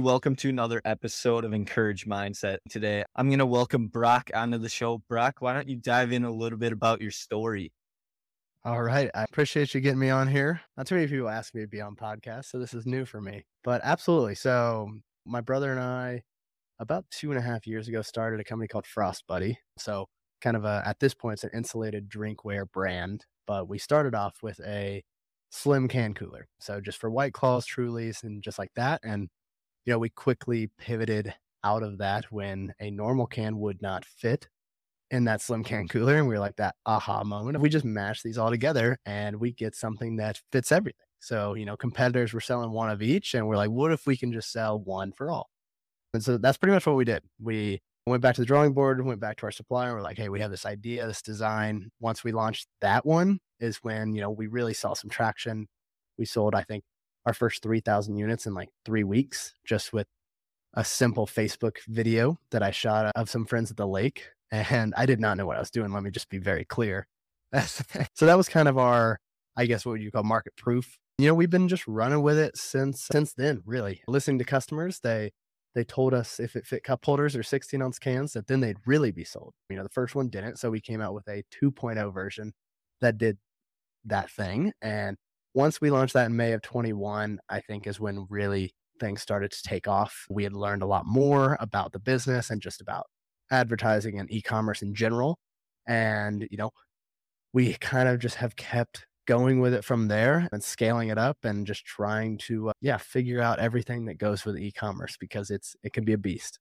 Welcome to another episode of Encourage Mindset. Today, I'm going to welcome Brock onto the show. Brock, why don't you dive in a little bit about your story? All right. I appreciate you getting me on here. Not too many people ask me to be on podcasts, so this is new for me. But absolutely. So, my brother and I, about two and a half years ago, started a company called Frost Buddy. So, kind of a, at this point, it's an insulated drinkware brand. But we started off with a slim can cooler. So, just for White Claws, Trulies, and just like that. And you know, we quickly pivoted out of that when a normal can would not fit in that slim can mm. cooler. And we were like that aha moment. If we just mash these all together and we get something that fits everything. So, you know, competitors were selling one of each. And we're like, what if we can just sell one for all? And so that's pretty much what we did. We went back to the drawing board, went back to our supplier. We're like, hey, we have this idea, this design. Once we launched that one, is when, you know, we really saw some traction. We sold, I think, our first 3,000 units in like three weeks just with a simple Facebook video that I shot of some friends at the lake. And I did not know what I was doing. Let me just be very clear. so that was kind of our, I guess, what you call market proof. You know, we've been just running with it since since then, really. Listening to customers, they they told us if it fit cup holders or 16 ounce cans, that then they'd really be sold. You know, the first one didn't. So we came out with a 2.0 version that did that thing. And once we launched that in May of 21, I think is when really things started to take off. We had learned a lot more about the business and just about advertising and e-commerce in general. And, you know, we kind of just have kept going with it from there and scaling it up and just trying to uh, yeah, figure out everything that goes with e-commerce because it's it can be a beast.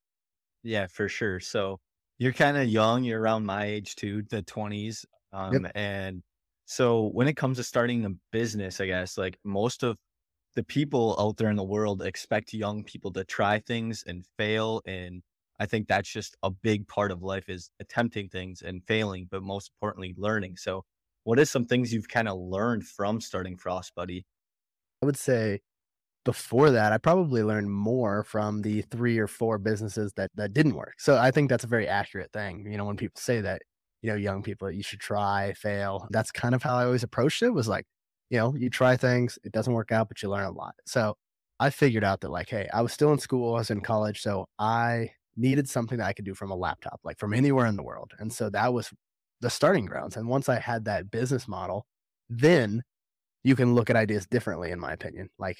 Yeah, for sure. So you're kind of young, you're around my age too, the 20s. Um, yep. and so when it comes to starting a business, I guess like most of the people out there in the world expect young people to try things and fail. And I think that's just a big part of life is attempting things and failing, but most importantly, learning. So what is some things you've kind of learned from starting Frost Buddy? I would say before that, I probably learned more from the three or four businesses that that didn't work. So I think that's a very accurate thing. You know, when people say that, you know, young people you should try, fail. That's kind of how I always approached it was like, you know, you try things, it doesn't work out, but you learn a lot. So I figured out that like, hey, I was still in school, I was in college, so I needed something that I could do from a laptop, like from anywhere in the world. And so that was the starting grounds. And once I had that business model, then you can look at ideas differently, in my opinion. Like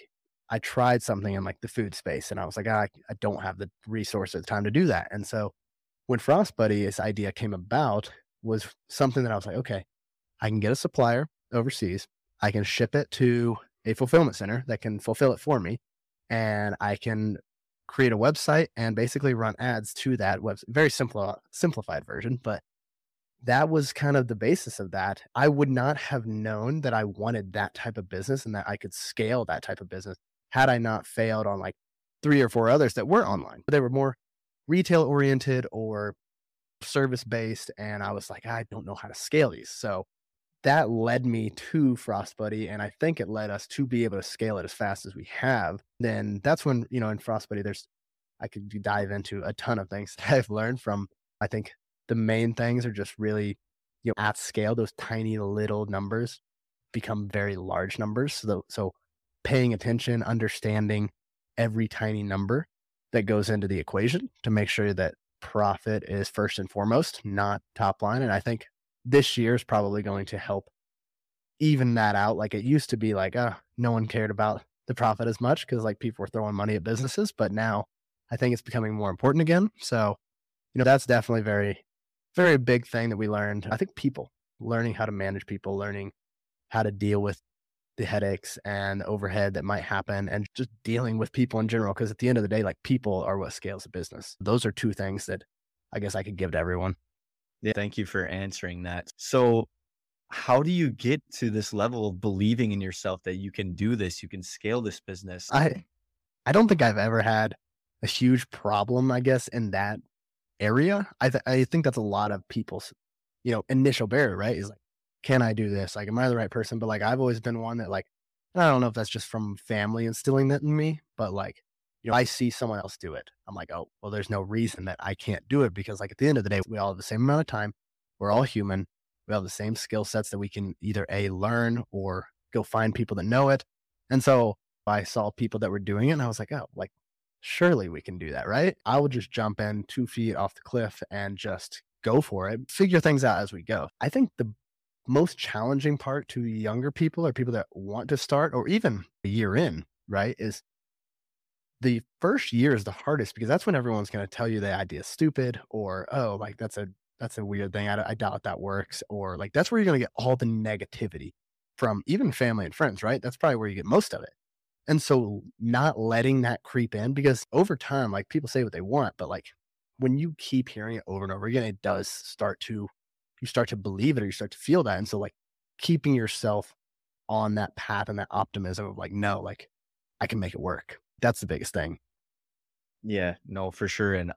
I tried something in like the food space and I was like, ah, I don't have the resources, the time to do that. And so when Frost Buddy, this idea came about, was something that I was like, okay, I can get a supplier overseas. I can ship it to a fulfillment center that can fulfill it for me. And I can create a website and basically run ads to that website. Very simple, simplified version, but that was kind of the basis of that. I would not have known that I wanted that type of business and that I could scale that type of business had I not failed on like three or four others that were online. But they were more retail oriented or service based and I was like, I don't know how to scale these. So that led me to Frost Buddy, and I think it led us to be able to scale it as fast as we have. Then that's when, you know, in Frost Buddy, there's I could dive into a ton of things that I've learned from. I think the main things are just really, you know, at scale, those tiny little numbers become very large numbers. So, so paying attention, understanding every tiny number that goes into the equation to make sure that profit is first and foremost, not top line. And I think this year is probably going to help even that out. Like it used to be like, uh, no one cared about the profit as much because like people were throwing money at businesses. But now I think it's becoming more important again. So, you know, that's definitely very very big thing that we learned. I think people learning how to manage people, learning how to deal with the headaches and overhead that might happen and just dealing with people in general. Cause at the end of the day, like people are what scales a business. Those are two things that I guess I could give to everyone. Yeah, thank you for answering that. So, how do you get to this level of believing in yourself that you can do this, you can scale this business? I I don't think I've ever had a huge problem, I guess, in that area. I th- I think that's a lot of people's, you know, initial barrier, right? Is like, can I do this? Like, am I the right person? But like, I've always been one that like, I don't know if that's just from family instilling that in me, but like, you know, I see someone else do it. I'm like, oh, well, there's no reason that I can't do it because like at the end of the day, we all have the same amount of time. We're all human. We have the same skill sets that we can either a learn or go find people that know it. And so I saw people that were doing it and I was like, oh, like surely we can do that, right? I will just jump in two feet off the cliff and just go for it, figure things out as we go. I think the most challenging part to younger people or people that want to start or even a year in, right, is the first year is the hardest because that's when everyone's going to tell you the idea is stupid or, oh, like that's a, that's a weird thing. I, I doubt that works. Or like, that's where you're going to get all the negativity from even family and friends, right? That's probably where you get most of it. And so not letting that creep in because over time, like people say what they want, but like when you keep hearing it over and over again, it does start to, you start to believe it or you start to feel that. And so like keeping yourself on that path and that optimism of like, no, like I can make it work. That's the biggest thing. Yeah, no, for sure. And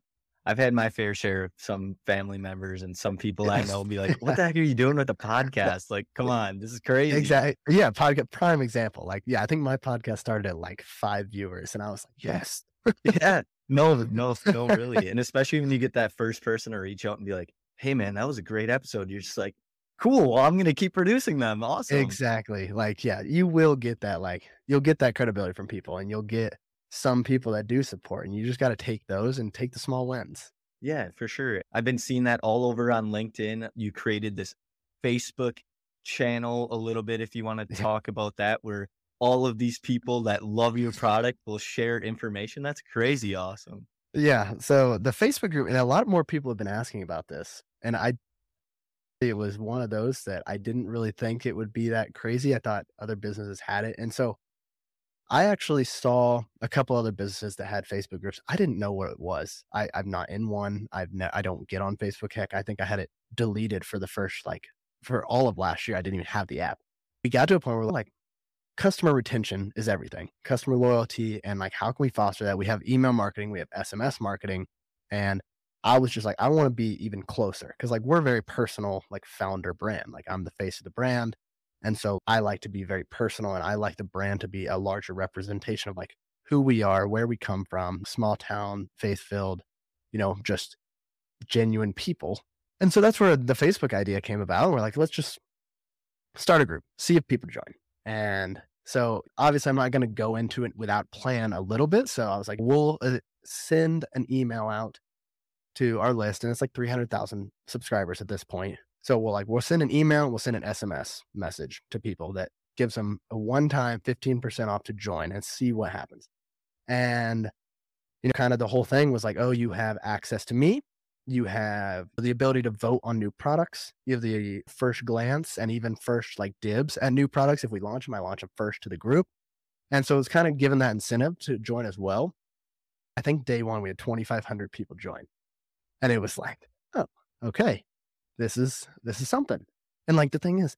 I've had my fair share of some family members and some people I know be like, "What the heck are you doing with the podcast? Like, come on, this is crazy." Exactly. Yeah, podcast prime example. Like, yeah, I think my podcast started at like five viewers, and I was like, "Yes." yeah. No, no, no, really. And especially when you get that first person to reach out and be like, "Hey, man, that was a great episode." You're just like, "Cool. Well, I'm gonna keep producing them. Awesome." Exactly. Like, yeah, you will get that. Like, you'll get that credibility from people, and you'll get some people that do support, and you just got to take those and take the small wins. Yeah, for sure. I've been seeing that all over on LinkedIn. You created this Facebook channel a little bit if you want to talk about that, where all of these people that love your product will share information. That's crazy awesome. Yeah. So the Facebook group, and a lot more people have been asking about this. And I, it was one of those that I didn't really think it would be that crazy. I thought other businesses had it. And so I actually saw a couple other businesses that had Facebook groups. I didn't know what it was. I, I'm not in one. I've ne- I don't get on Facebook. Heck, I think I had it deleted for the first like for all of last year. I didn't even have the app. We got to a point where like customer retention is everything. Customer loyalty and like how can we foster that? We have email marketing, we have SMS marketing, and I was just like I want to be even closer because like we're very personal like founder brand. Like I'm the face of the brand. And so I like to be very personal and I like the brand to be a larger representation of like who we are, where we come from, small town, faith filled, you know, just genuine people. And so that's where the Facebook idea came about. We're like, let's just start a group, see if people join. And so obviously I'm not going to go into it without plan a little bit. So I was like, we'll uh, send an email out to our list and it's like 300,000 subscribers at this point. So we'll like we'll send an email, we'll send an SMS message to people that gives them a one-time 15% off to join and see what happens. And you know, kind of the whole thing was like, oh, you have access to me. You have the ability to vote on new products. You have the first glance and even first like dibs at new products. If we launch them, I launch them first to the group. And so it's kind of given that incentive to join as well. I think day one we had 2,500 people join, and it was like, oh, okay, this is this is something. And like the thing is,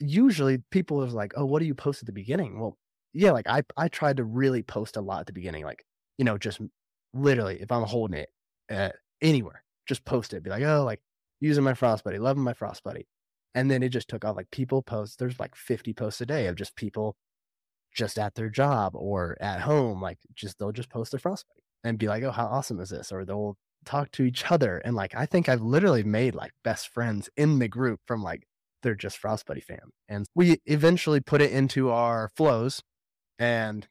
usually people are like, oh, what do you post at the beginning? Well, yeah, like I I tried to really post a lot at the beginning, like you know, just literally if I'm holding it uh, anywhere, just post it. Be like, oh, like using my frost buddy, loving my frost buddy, and then it just took off. Like people post, there's like 50 posts a day of just people just at their job or at home, like just they'll just post their frost buddy and be like, oh, how awesome is this? Or they'll talk to each other. And like, I think I've literally made like best friends in the group from like, they're just Frost Buddy fam. And we eventually put it into our flows. And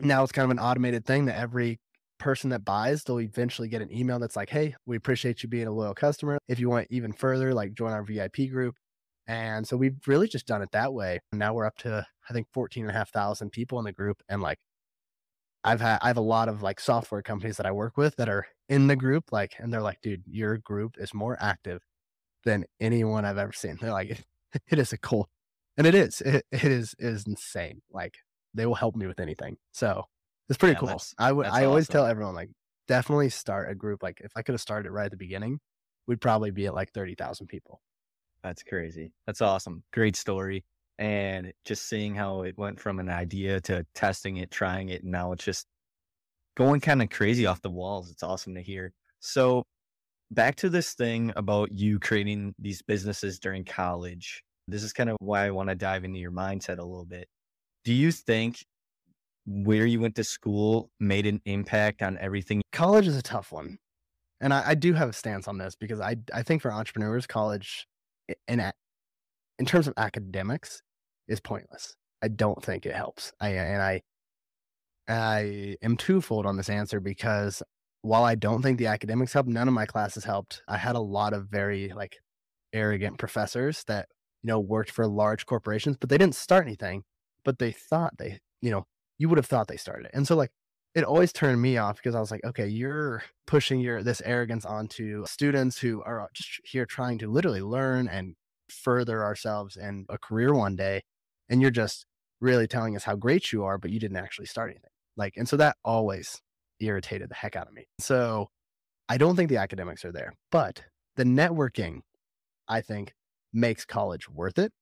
now it's kind of an automated thing that every person that buys, they'll eventually get an email that's like, hey, we appreciate you being a loyal customer. If you want even further, like join our VIP group. And so we've really just done it that way. Now we're up to, I think, 14 and a half thousand people in the group. And like, I've had I have a lot of like software companies that I work with that are in the group, like, and they're like, dude, your group is more active than anyone I've ever seen. They're like, it is a cool, and it is, it, it is is insane. Like they will help me with anything. So it's pretty Yeah, cool. I would I always tell everyone like definitely start a group. Like if I could have started right at the beginning, we'd probably be at like thirty thousand people. That's crazy. That's awesome. Great story. And just seeing how it went from an idea to testing it, trying it, and now it's just going kind of crazy off the walls. It's awesome to hear. So, back to this thing about you creating these businesses during college. This is kind of why I want to dive into your mindset a little bit. Do you think where you went to school made an impact on everything? College is a tough one, and I, I do have a stance on this because I I think for entrepreneurs, college in in terms of academics is pointless. I don't think it helps. I and I I am twofold on this answer because while I don't think the academics helped, none of my classes helped. I had a lot of very like arrogant professors that you know worked for large corporations, but they didn't start anything. But they thought they, you know, you would have thought they started it, and so like it always turned me off because I was like, okay, you're pushing your this arrogance onto students who are just here trying to literally learn and further ourselves in a career one day, and you're just really telling us how great you are, but you didn't actually start anything. Like, and so that always irritated the heck out of me. So I don't think the academics are there, but the networking, I think, makes college worth it.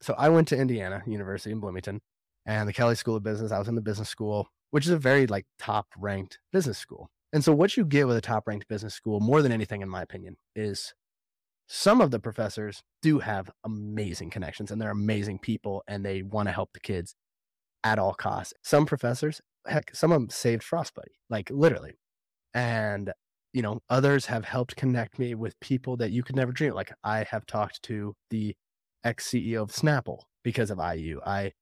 So I went to Indiana University in Bloomington and the Kelley School of Business. I was in the business school, which is a very like top ranked business school. And so what you get with a top ranked business school, more than anything, in my opinion, is some of the professors do have amazing connections and they're amazing people and they want to help the kids at all costs. Some professors, heck, some of them saved Frost Buddy, like literally. And, you know, others have helped connect me with people that you could never dream. Like I have talked to the ex CEO of Snapple because of IU. I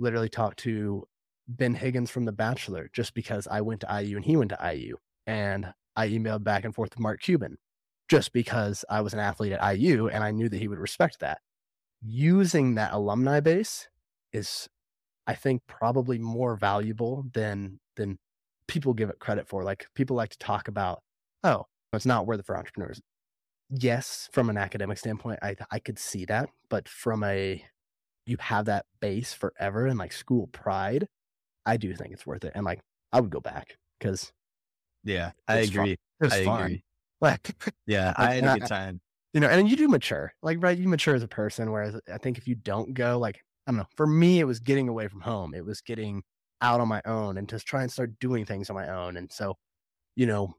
literally talked to Ben Higgins from The Bachelor just because I went to IU and he went to IU. And I emailed back and forth with Mark Cuban just because I was an athlete at IU and I knew that he would respect that. Using that alumni base is, I think, probably more valuable than than people give it credit for. Like people like to talk about, oh, it's not worth it for entrepreneurs. Yes, from an academic standpoint, I I could see that, but from a you have that base forever and like school pride, I do think it's worth it. And like I would go back because Yeah, I It's fun. agree. it was I fun. agree. Like Yeah, I had a good time. you know, and you do mature, like, right? You mature as a person. Whereas I think if you don't go, like, I don't know, for me, it was getting away from home. It was getting out on my own and just try and start doing things on my own. And so, you know,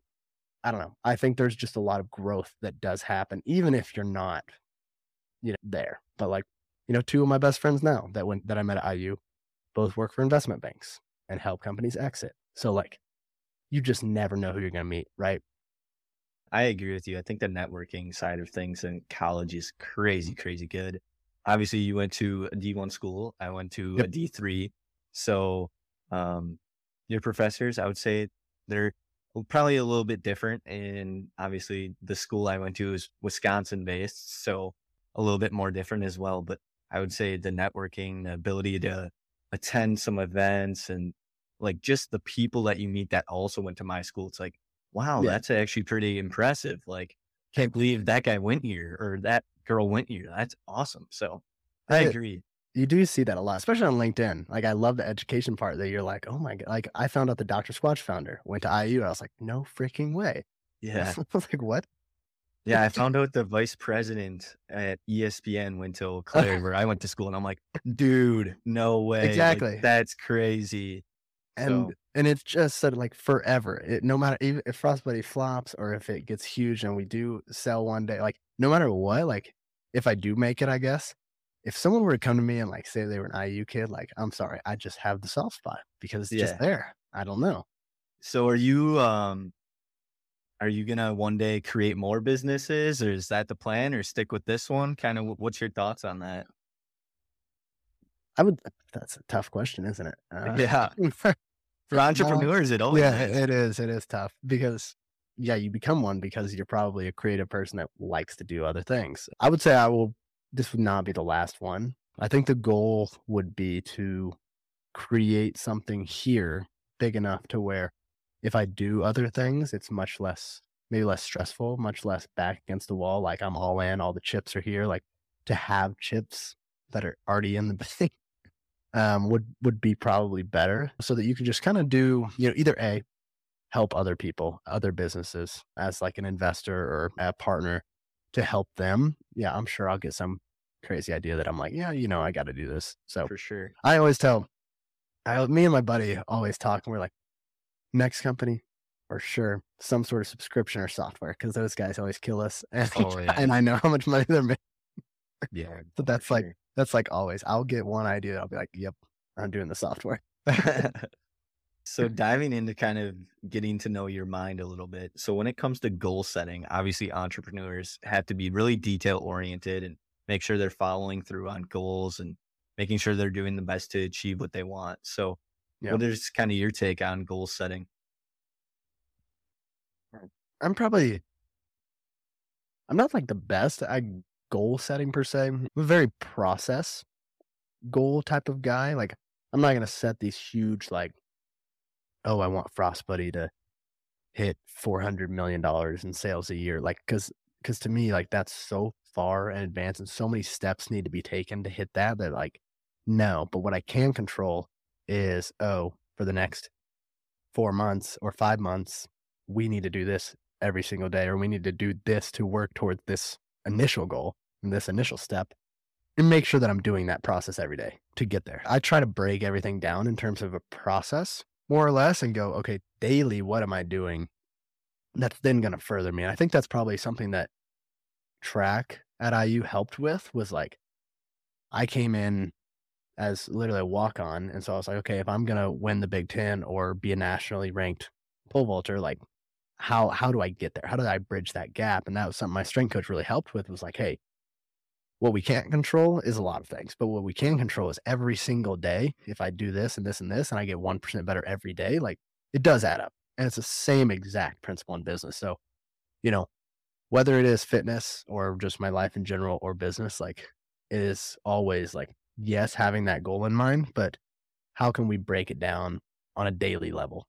I don't know. I think there's just a lot of growth that does happen, even if you're not, you know, there. But like, you know, two of my best friends now that went that I met at IU, both work for investment banks and help companies exit. So like, you just never know who you're gonna meet, right? I agree with you. I think the networking side of things in college is crazy, crazy good. Obviously, you went to a D1 school. I went to Yep. a D3. So, um, your professors, I would say they're probably a little bit different. And obviously, the school I went to is Wisconsin based. So, a little bit more different as well. But I would say the networking, the ability to attend some events and like just the people that you meet that also went to my school. It's like, wow, Yeah. that's actually pretty impressive. Like, can't believe that guy went here or that girl went here. That's awesome. So I agree. You do see that a lot, especially on LinkedIn. Like I love the education part that you're like, oh my god. Like I found out the Dr. Squatch founder went to IU. I was like, no freaking way. Yeah. I was like, what? Yeah. I found out the vice president at ESPN went to Eau Claire where I went to school and I'm like, dude, no way. Like, Exactly. that's crazy. And So- and it's just said like forever. It no matter even if Frost Buddy flops or if it gets huge and we do sell one day, like no matter what, like if I do make it, I guess. If someone were to come to me and like say they were an IU kid, like I'm sorry, I just have the soft spot because it's Yeah. just there. I don't know. So are you, um, are you gonna one day create more businesses, or is that the plan, or stick with this one? Kind of, what's your thoughts on that? I would. That's a tough question, isn't it? Uh, Yeah, for entrepreneurs, it always yeah, is. it is. It is tough because yeah, you become one because you're probably a creative person that likes to do other things. I would say I will. This would not be the last one. I think the goal would be to create something here big enough to where if I do other things, it's much less, maybe less stressful, much less back against the wall. Like I'm all in, all the chips are here. Like to have chips that are already in the bank um, would would be probably better, so that you can just kind of do, you know, either a help other people, other businesses as like an investor or a partner to help them. Yeah, I'm sure I'll get some crazy idea that I'm like, yeah, you know, I got to do this. So for sure. I always tell, I, me and my buddy always talk, and we're like, next company, for sure, some sort of subscription or software, because those guys always kill us, and, Oh, yeah. and I know how much money they're making. Yeah. So that's for like sure. That's like always. I'll get one idea. I'll be like, yep, I'm doing the software. so diving into kind of getting to know your mind a little bit. So when it comes to goal setting, obviously entrepreneurs have to be really detail oriented and make sure they're following through on goals and making sure they're doing the best to achieve what they want. So Yeah. what is kind of your take on goal setting? I'm probably I'm not like the best at goal setting per se. I'm a very process goal type of guy. Like I'm not gonna set these huge like, oh, I want Frost Buddy to hit four hundred million dollars in sales a year. Like because because to me like that's so far in advance and so many steps need to be taken to hit that that like no. But what I can control is oh for the next four months or five months we need to do this every single day or we need to do this to work towards this initial goal this initial step and make sure that I'm doing that process every day to get there. I try to break everything down in terms of a process more or less and go, okay, daily, what am I doing? That's then going to further me. And I think that's probably something that track at IU helped with was like, I came in as literally a walk on. And so I was like, okay, if I'm going to win the Big Ten or be a nationally ranked pole vaulter, like how how do I get there? How do I bridge that gap? And that was something my strength coach really helped with was like, hey, what we can't control is a lot of things, but what we can control is every single day. If I do this and this and this and I get 1% better every day, like it does add up. And it's the same exact principle in business. So, you know, whether it is fitness or just my life in general or business, like it is always like, yes, having that goal in mind, but how can we break it down on a daily level?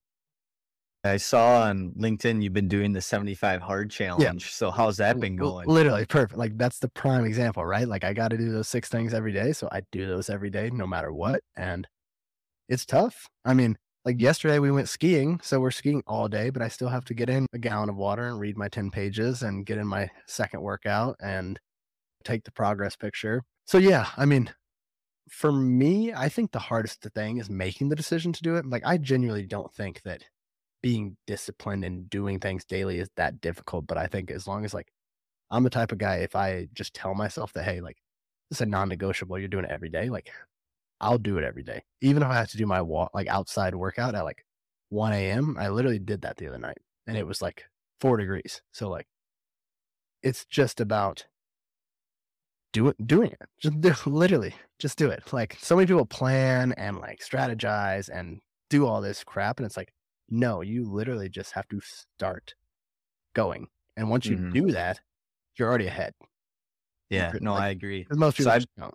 I saw on LinkedIn you've been doing the 75 hard challenge. Yeah. So how's that been going? Literally perfect. Like that's the prime example, right? Like I got to do those six things every day. So I do those every day, no matter what. And it's tough. I mean, like yesterday we went skiing. So we're skiing all day, but I still have to get in a gallon of water and read my 10 pages and get in my second workout and take the progress picture. So yeah, I mean, for me, I think the hardest thing is making the decision to do it. Like I genuinely don't think that being disciplined and doing things daily is that difficult. But I think as long as like I'm the type of guy, if I just tell myself that, hey, like this is a non-negotiable, you're doing it every day, like I'll do it every day. Even if I have to do my walk like outside workout at like 1 a.m. I literally did that the other night and it was like four degrees. So like it's just about do it doing it. Just do, literally just do it. Like so many people plan and like strategize and do all this crap. And it's like, no, you literally just have to start going. And once you Mhm. do that, you're already ahead. Yeah, no, like- I agree. Most So people, I've- don't.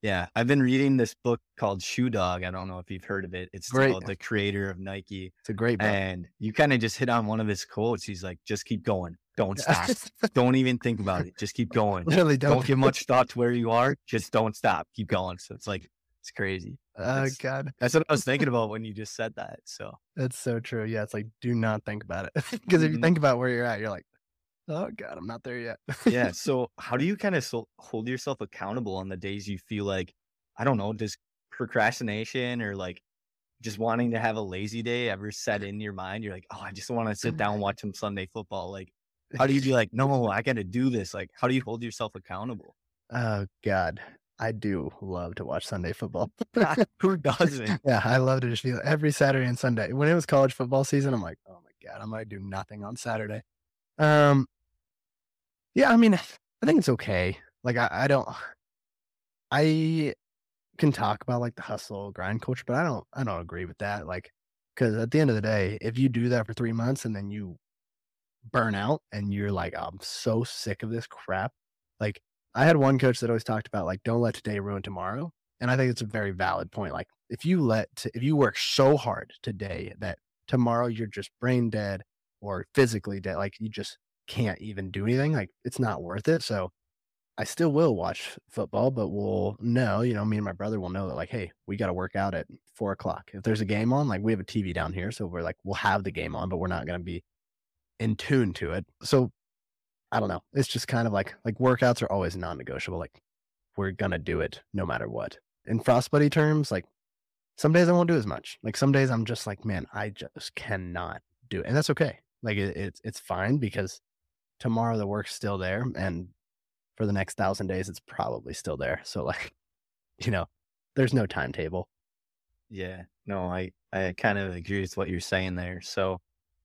Yeah, I've been reading this book called Shoe Dog. I don't know if you've heard of it. It's Great. about the creator of Nike. it's a great book. And you kind of just hit on one of his quotes. He's like, just keep going. Don't stop. don't even think about it. Just keep going. literally Don't, don't. give much thought to where you are. Just don't stop. Keep going. So it's like, it's crazy. Oh That's- God, That's what I was thinking about when you just said that. So that's so true. Yeah, it's like do not think about it because if you Mhm. think about where you're at, you're like, oh God, I'm not there yet. yeah. So how do you kind of so, hold yourself accountable on the days you feel like, I don't know, does procrastination or like just wanting to have a lazy day ever set in your mind? You're like, oh, I just want to sit down and watch some Sunday football. Like, how do you be like, no, I got to do this? Like, how do you hold yourself accountable? oh God, I do love to watch Sunday football. Who doesn't? Yeah, I love to just feel every Saturday and Sunday. When it was college football season, I'm like, oh my god, I might do nothing on Saturday. Um, yeah, I mean, I think it's okay. Like, I, I don't, I can talk about like the hustle grind culture, but I don't, I don't agree with that. Like, because at the end of the day, if you do that for three months and then you burn out and you're like, I'm so sick of this crap. Like, I had one coach that always talked about like, don't let today ruin tomorrow. And I think it's a very valid point. Like, if you let if you work so hard today that tomorrow you're just brain dead or physically dead, like you just can't even do anything, like it's not worth it. So I still will watch football, but we'll know, you know, me and my brother will know that like, hey, we got to work out at four o'clock. If there's a game on, like we have a TV down here, so we're like, we'll have the game on, but we're not going to be in tune to it. So I don't know. It's just kind of like like workouts are always non-negotiable. Like we're gonna do it no matter what. In Frost Buddy terms, like some days I won't do as much. Like some days I'm just like, man, I just cannot do it, and that's okay. Like it, it's it's fine because tomorrow the work's still there, and for the next thousand days it's probably still there. So like, you know, there's no timetable. Yeah, no, I I kind of agree with what you're saying there. So,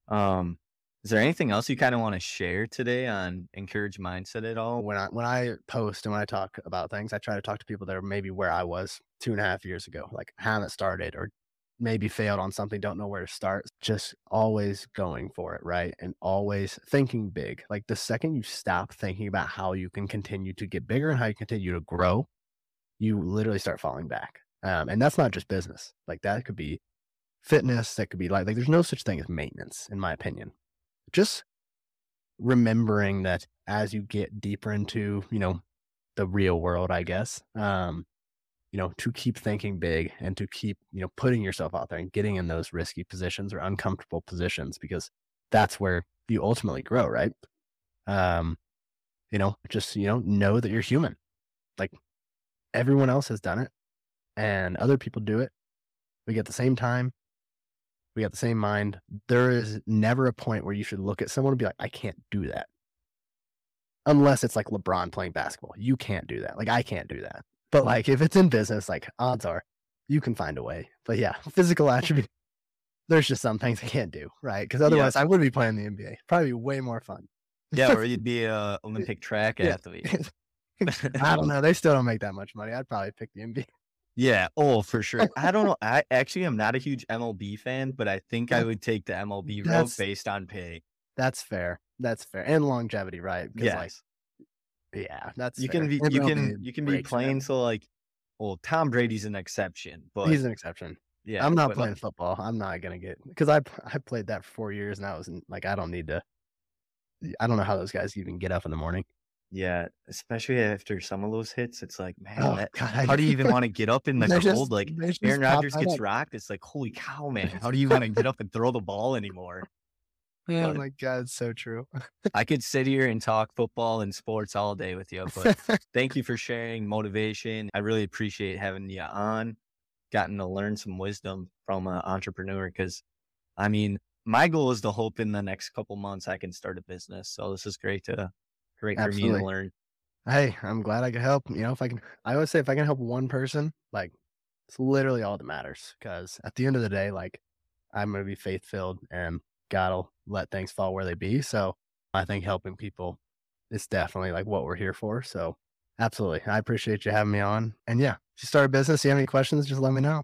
um, is there anything else you kind of want to share today on encourage mindset at all? When I when I post and when I talk about things, I try to talk to people that are maybe where I was two and a half years ago, like haven't started or maybe failed on something, don't know where to start. Just always going for it, right? And always thinking big. Like the second you stop thinking about how you can continue to get bigger and how you continue to grow, you literally start falling back. Um, and that's not just business. Like that could be fitness. That could be like, like there's no such thing as maintenance, in my opinion just remembering that as you get deeper into, you know, the real world, I guess, um, you know, to keep thinking big and to keep, you know, putting yourself out there and getting in those risky positions or uncomfortable positions because that's where you ultimately grow, right? Um, you know, just, you know, know that you're human. Like everyone else has done it and other people do it. We get the same time, we got the same mind. There is never a point where you should look at someone and be like, I can't do that. Unless it's like LeBron playing basketball. You can't do that. Like I can't do that. But like if it's in business, like odds are you can find a way. But yeah, physical attribute. There's just some things I can't do, right? Because otherwise yeah. I would be playing the NBA. Probably way more fun. Yeah, or you'd be a Olympic track athlete. I don't know. They still don't make that much money. I'd probably pick the NBA. Yeah. Oh, for sure. I don't know. I actually am not a huge MLB fan, but I think I would take the MLB route based on pay. That's fair. That's fair. And longevity, right? Yes. Like, yeah, that's you fair. can be you can you can be playing so like well Tom Brady's an exception, but he's an exception. Yeah, I'm not playing like, football. I'm not gonna get because I I played that for four years and I was like I don't need to. I don't know how those guys even get up in the morning. Yeah, especially after some of those hits, it's like, man, oh, that, God, how do you even want to get up in the cold? Just, like Aaron Rodgers gets up. rocked, it's like, holy cow, man, how do you want to get up and throw the ball anymore? Yeah. Oh my God, it's so true. I could sit here and talk football and sports all day with you, but thank you for sharing motivation. I really appreciate having you on, gotten to learn some wisdom from an entrepreneur because, I mean, my goal is to hope in the next couple months I can start a business. So this is great to great Absolutely. for me to learn. Hey, I'm glad I could help. You know, if I can, I always say if I can help one person, like it's literally all that matters. Because at the end of the day, like I'm going to be faith filled and God will let things fall where they be. So I think helping people is definitely like what we're here for. So absolutely. I appreciate you having me on. And yeah, if you start a business, you have any questions, just let me know.